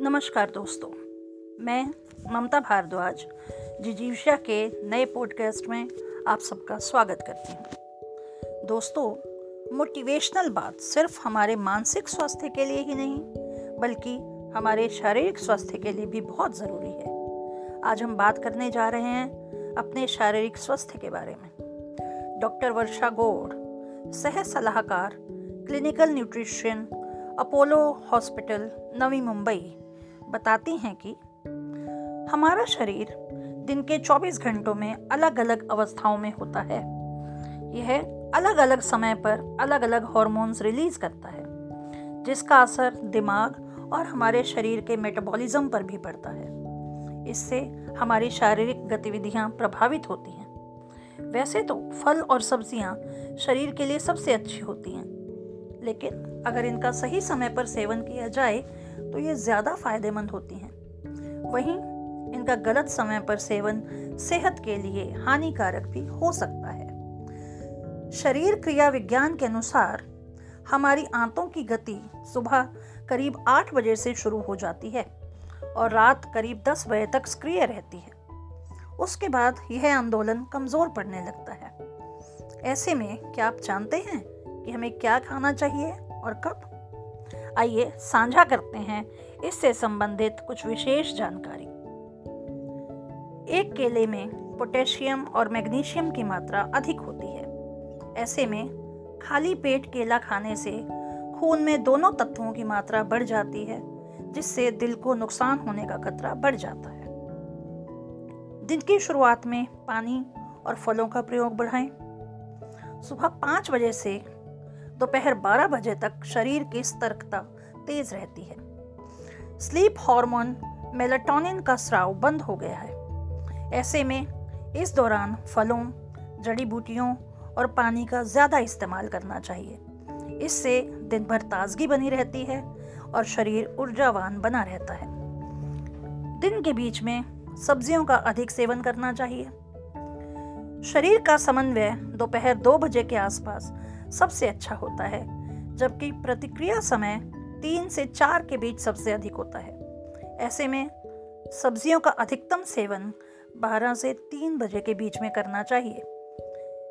नमस्कार दोस्तों, मैं ममता भारद्वाज जिजीविशा के नए पॉडकास्ट में आप सबका स्वागत करती हूँ। दोस्तों मोटिवेशनल बात सिर्फ़ हमारे मानसिक स्वास्थ्य के लिए ही नहीं, बल्कि हमारे शारीरिक स्वास्थ्य के लिए भी बहुत ज़रूरी है। आज हम बात करने जा रहे हैं अपने शारीरिक स्वास्थ्य के बारे में। डॉक्टर वर्षा गौड़, सह सलाहकार, clinical nutrition Apollo hospital, Navi Mumbai. बताती हैं कि हमारा शरीर दिन के 24 घंटों में अलग अलग अवस्थाओं में होता है। यह अलग अलग समय पर अलग अलग हॉर्मोन्स रिलीज़ करता है, जिसका असर दिमाग और हमारे शरीर के मेटाबॉलिज्म पर भी पड़ता है। इससे हमारी शारीरिक गतिविधियाँ प्रभावित होती हैं। वैसे तो फल और सब्ज़ियाँ शरीर के लिए सबसे अच्छी होती हैं, लेकिन अगर इनका सही समय पर सेवन किया जाए तो ये ज़्यादा फ़ायदेमंद होती हैं। वहीं इनका गलत समय पर सेवन सेहत के लिए हानिकारक भी हो सकता है। शरीर क्रिया विज्ञान के अनुसार हमारी आंतों की गति सुबह करीब आठ बजे से शुरू हो जाती है और रात करीब दस बजे तक सक्रिय रहती है। उसके बाद यह आंदोलन कमज़ोर पड़ने लगता है। ऐसे में क्या आप जानते हैं कि हमें क्या खाना चाहिए और कब? आइए साझा करते हैं इससे संबंधित कुछ विशेष जानकारी। एक केले में पोटेशियम और मैग्नीशियम की मात्रा अधिक होती है। ऐसे में खाली पेट केला खाने से खून में दोनों तत्वों की मात्रा बढ़ जाती है, जिससे दिल को नुकसान होने का खतरा बढ़ जाता है। दिन की शुरुआत में पानी और फलों का प्रयोग बढ़ाएँ। सुबह पाँच बजे से दोपहर 12 बजे तक शरीर की सतर्कता तेज रहती है। स्लीप हार्मोन मेलाटोनिन का स्राव बंद हो गया है। ऐसे में इस दौरान फलों, जड़ी बूटियों और पानी का ज़्यादा इस्तेमाल करना चाहिए। इससे दिन भर ताजगी बनी रहती है और शरीर ऊर्जावान बना रहता है। दिन के बीच में सब्जियों का अधिक सेवन करना चाहिए। शरीर का समन्वय दोपहर दो बजे के आसपास सबसे अच्छा होता है, जबकि प्रतिक्रिया समय तीन से चार के बीच सबसे अधिक होता है। ऐसे में सब्जियों का अधिकतम सेवन 12 से 3 बजे के बीच में करना चाहिए।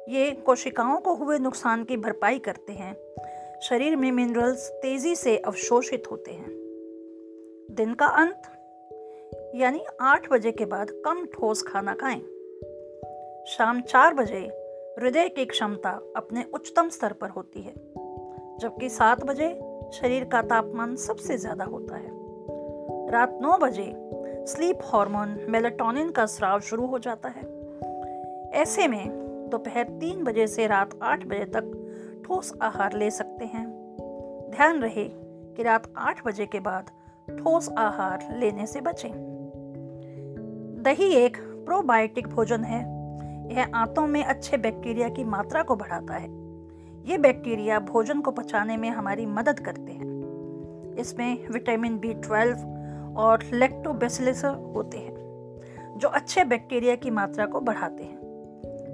ये कोशिकाओं को हुए नुकसान की भरपाई करते हैं। शरीर में मिनरल्स तेज़ी से अवशोषित होते हैं। दिन का अंत, यानी आठ बजे के बाद कम ठोस खाना खाएँ। शाम चार बजे हृदय की क्षमता अपने उच्चतम स्तर पर होती है, जबकि सात बजे शरीर का तापमान सबसे ज़्यादा होता है। रात नौ बजे स्लीप हार्मोन मेलाटोनिन का स्राव शुरू हो जाता है। ऐसे में दोपहर तो तीन बजे से रात आठ बजे तक ठोस आहार ले सकते हैं। ध्यान रहे कि रात आठ बजे के बाद ठोस आहार लेने से बचें। दही एक प्रोबायोटिक भोजन है। यह आंतों में अच्छे बैक्टीरिया की मात्रा को बढ़ाता है। ये बैक्टीरिया भोजन को पचाने में हमारी मदद करते हैं। इसमें विटामिन बी ट्वेल्व और लेक्टोबेसिलस होते हैं, जो अच्छे बैक्टीरिया की मात्रा को बढ़ाते हैं।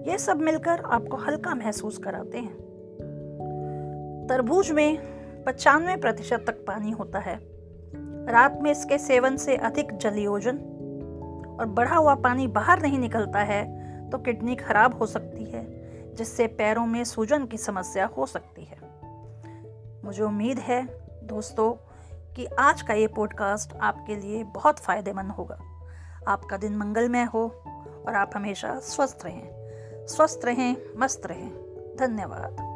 ये सब मिलकर आपको हल्का महसूस कराते हैं। तरबूज में पचानवे प्रतिशत तक पानी होता है। रात में इसके सेवन से अधिक जलयोजन और बढ़ा हुआ पानी बाहर नहीं निकलता है तो किडनी खराब हो सकती है, जिससे पैरों में सूजन की समस्या हो सकती है। मुझे उम्मीद है, दोस्तों, कि आज का ये पॉडकास्ट आपके लिए बहुत फ़ायदेमंद होगा। आपका दिन मंगलमय हो और आप हमेशा स्वस्थ रहें। स्वस्थ रहें, मस्त रहें। धन्यवाद।